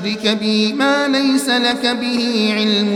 تشرك بي ما ليس لك به علم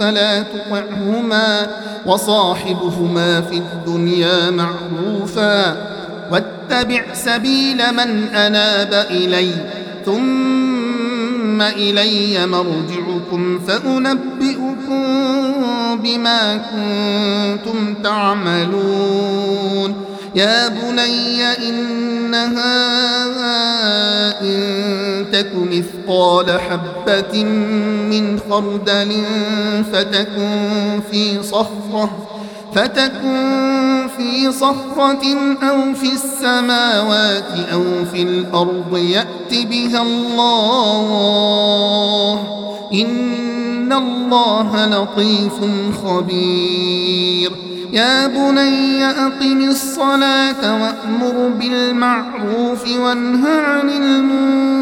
فلا تطعهما وصاحبهما في الدنيا معروفا واتبع سبيل من أناب إلي ثم إلي مرجعكم فأنبئكم بما كنتم تعملون يا بني إنها إن تك مثقال حبة من خردل فتكن في صخرة فتكن في صخرة أو في السماوات أو في الأرض يأت بها الله. إن الله لطيف خبير. يا بني أقم الصلاة وأمر بالمعروف وانه عن المنكر.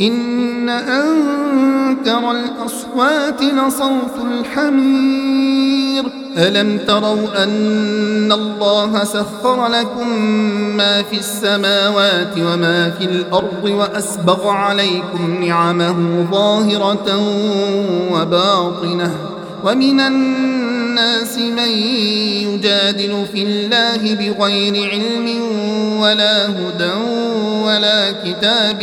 إن أنكر الأصوات لصوت الحمير. ألم تروا أن الله سخر لكم ما في السماوات وما في الأرض وأسبغ عليكم نعمه ظاهرة وباطنة. ومن الناس من يجادل في الله بغير علم ولا هدى ولا كتاب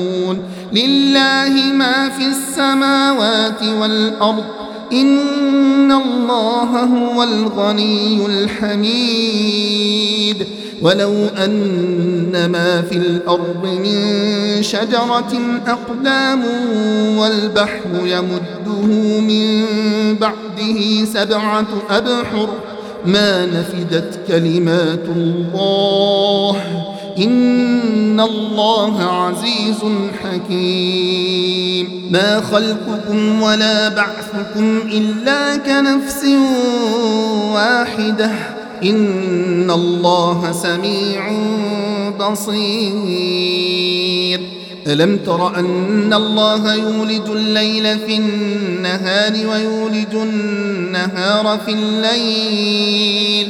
لله ما في السماوات والأرض إن الله هو الغني الحميد. ولو أن ما في الأرض من شجرة أقلام والبحر يمده من بعده سبعة أبحر ما نفدت كلمات الله. إن الله عزيز حكيم ما خلقكم ولا بعثكم إلا كنفس واحدة إن الله سميع بصير ألم تر أن الله يولج الليل في النهار ويولج النهار في الليل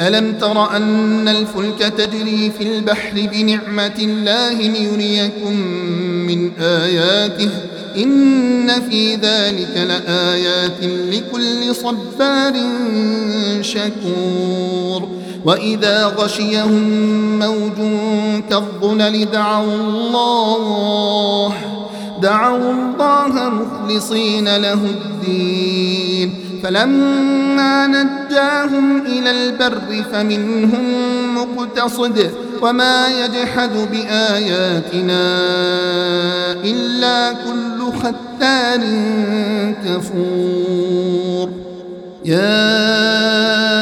ألم تر أن الفلك تجري في البحر بنعمة الله ليريكم من آياته؟ إن في ذلك لآيات لكل صبار شكور. وإذا غشيهم موج كالظلل دعوا الله دعوا الله مخلصين له الدين. فلما نجاهم إلى البر فمنهم مقتصد وما يجحد بآياتنا إلا كل ختان كفور. يا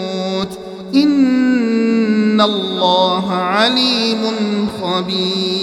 الله عليم خبير.